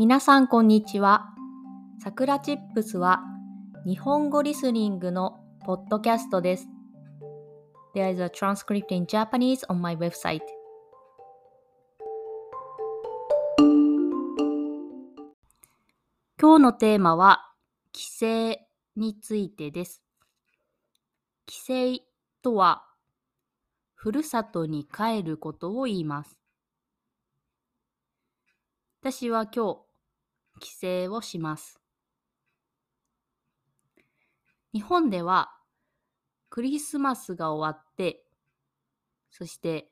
皆さんこんにちは。さくらチップスは日本語リスニングのポッドキャストです。There is a transcript in Japanese on my website. 今日のテーマは帰省についてです。帰省とはふるさとに帰ることを言います。私は今日、帰省をします。日本ではクリスマスが終わって、そして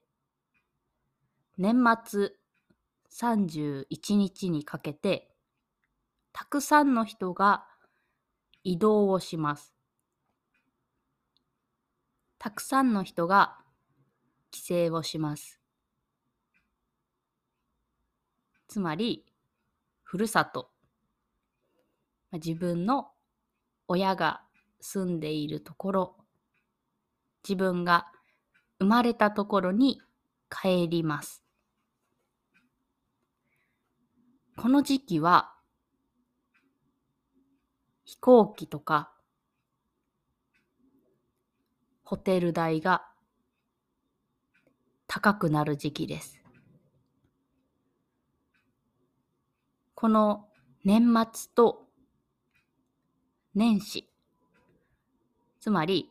年末31日にかけて、たくさんの人が移動をします。たくさんの人が帰省をします。つまり、ふるさと。自分の親が住んでいるところ、自分が生まれたところに帰ります。この時期は、飛行機とか、ホテル代が高くなる時期です。この年末と年始、つまり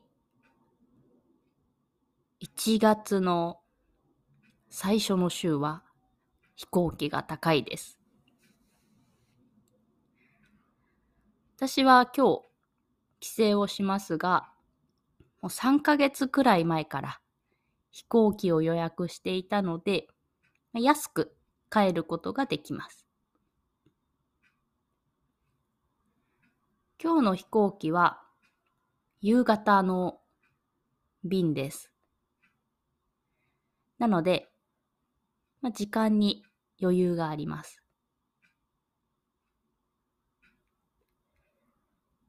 1月の最初の週は飛行機が高いです。私は今日帰省をしますが、もう3ヶ月くらい前から飛行機を予約していたので、安く帰ることができます。今日の飛行機は夕方の便です。なので、まあ、時間に余裕があります。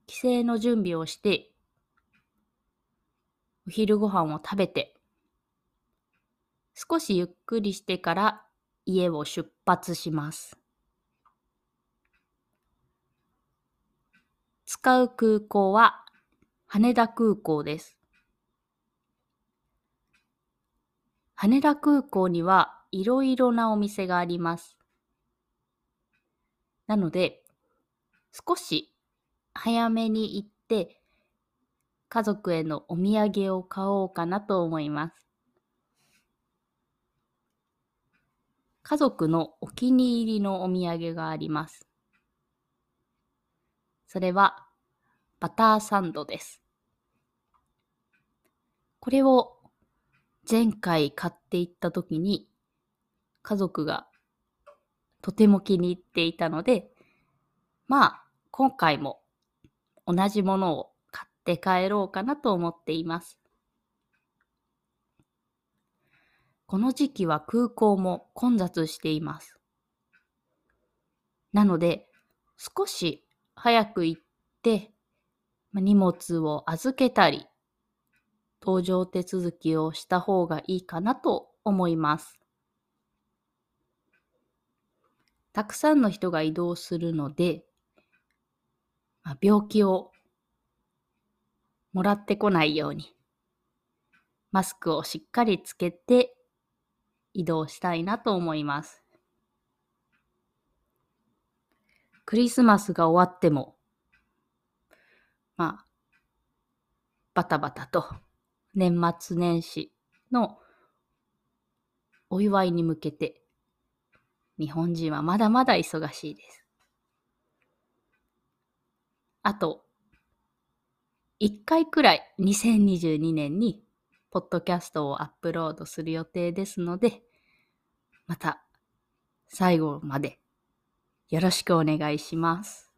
帰省の準備をして、お昼ご飯を食べて、少しゆっくりしてから家を出発します。使う空港は羽田空港です。羽田空港にはいろいろなお店があります。なので、少し早めに行って、家族へのお土産を買おうかなと思います。家族のお気に入りのお土産があります。それはバターサンドです。これを前回買っていった時に家族がとても気に入っていたので、まあ今回も同じものを買って帰ろうかなと思っています。この時期は空港も混雑しています。なので少し早く行って、荷物を預けたり、搭乗手続きをした方がいいかなと思います。たくさんの人が移動するので、まあ、病気をもらってこないように、マスクをしっかりつけて移動したいなと思います。クリスマスが終わっても、まあ、バタバタと年末年始のお祝いに向けて、日本人はまだまだ忙しいです。あと、1回くらい2022年にポッドキャストをアップロードする予定ですので、また最後までよろしくお願いします。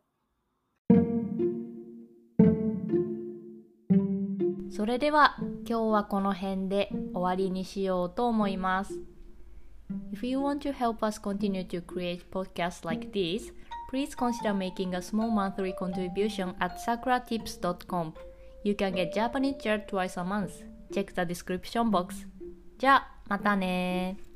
それでは今日はこの辺で終わりにしようと思います。If you want to help us continue to create podcasts like this, please consider making a small monthly contribution at sakuratips.com. You can get Japanese chair twice a month. Check the description box. じゃあ、またね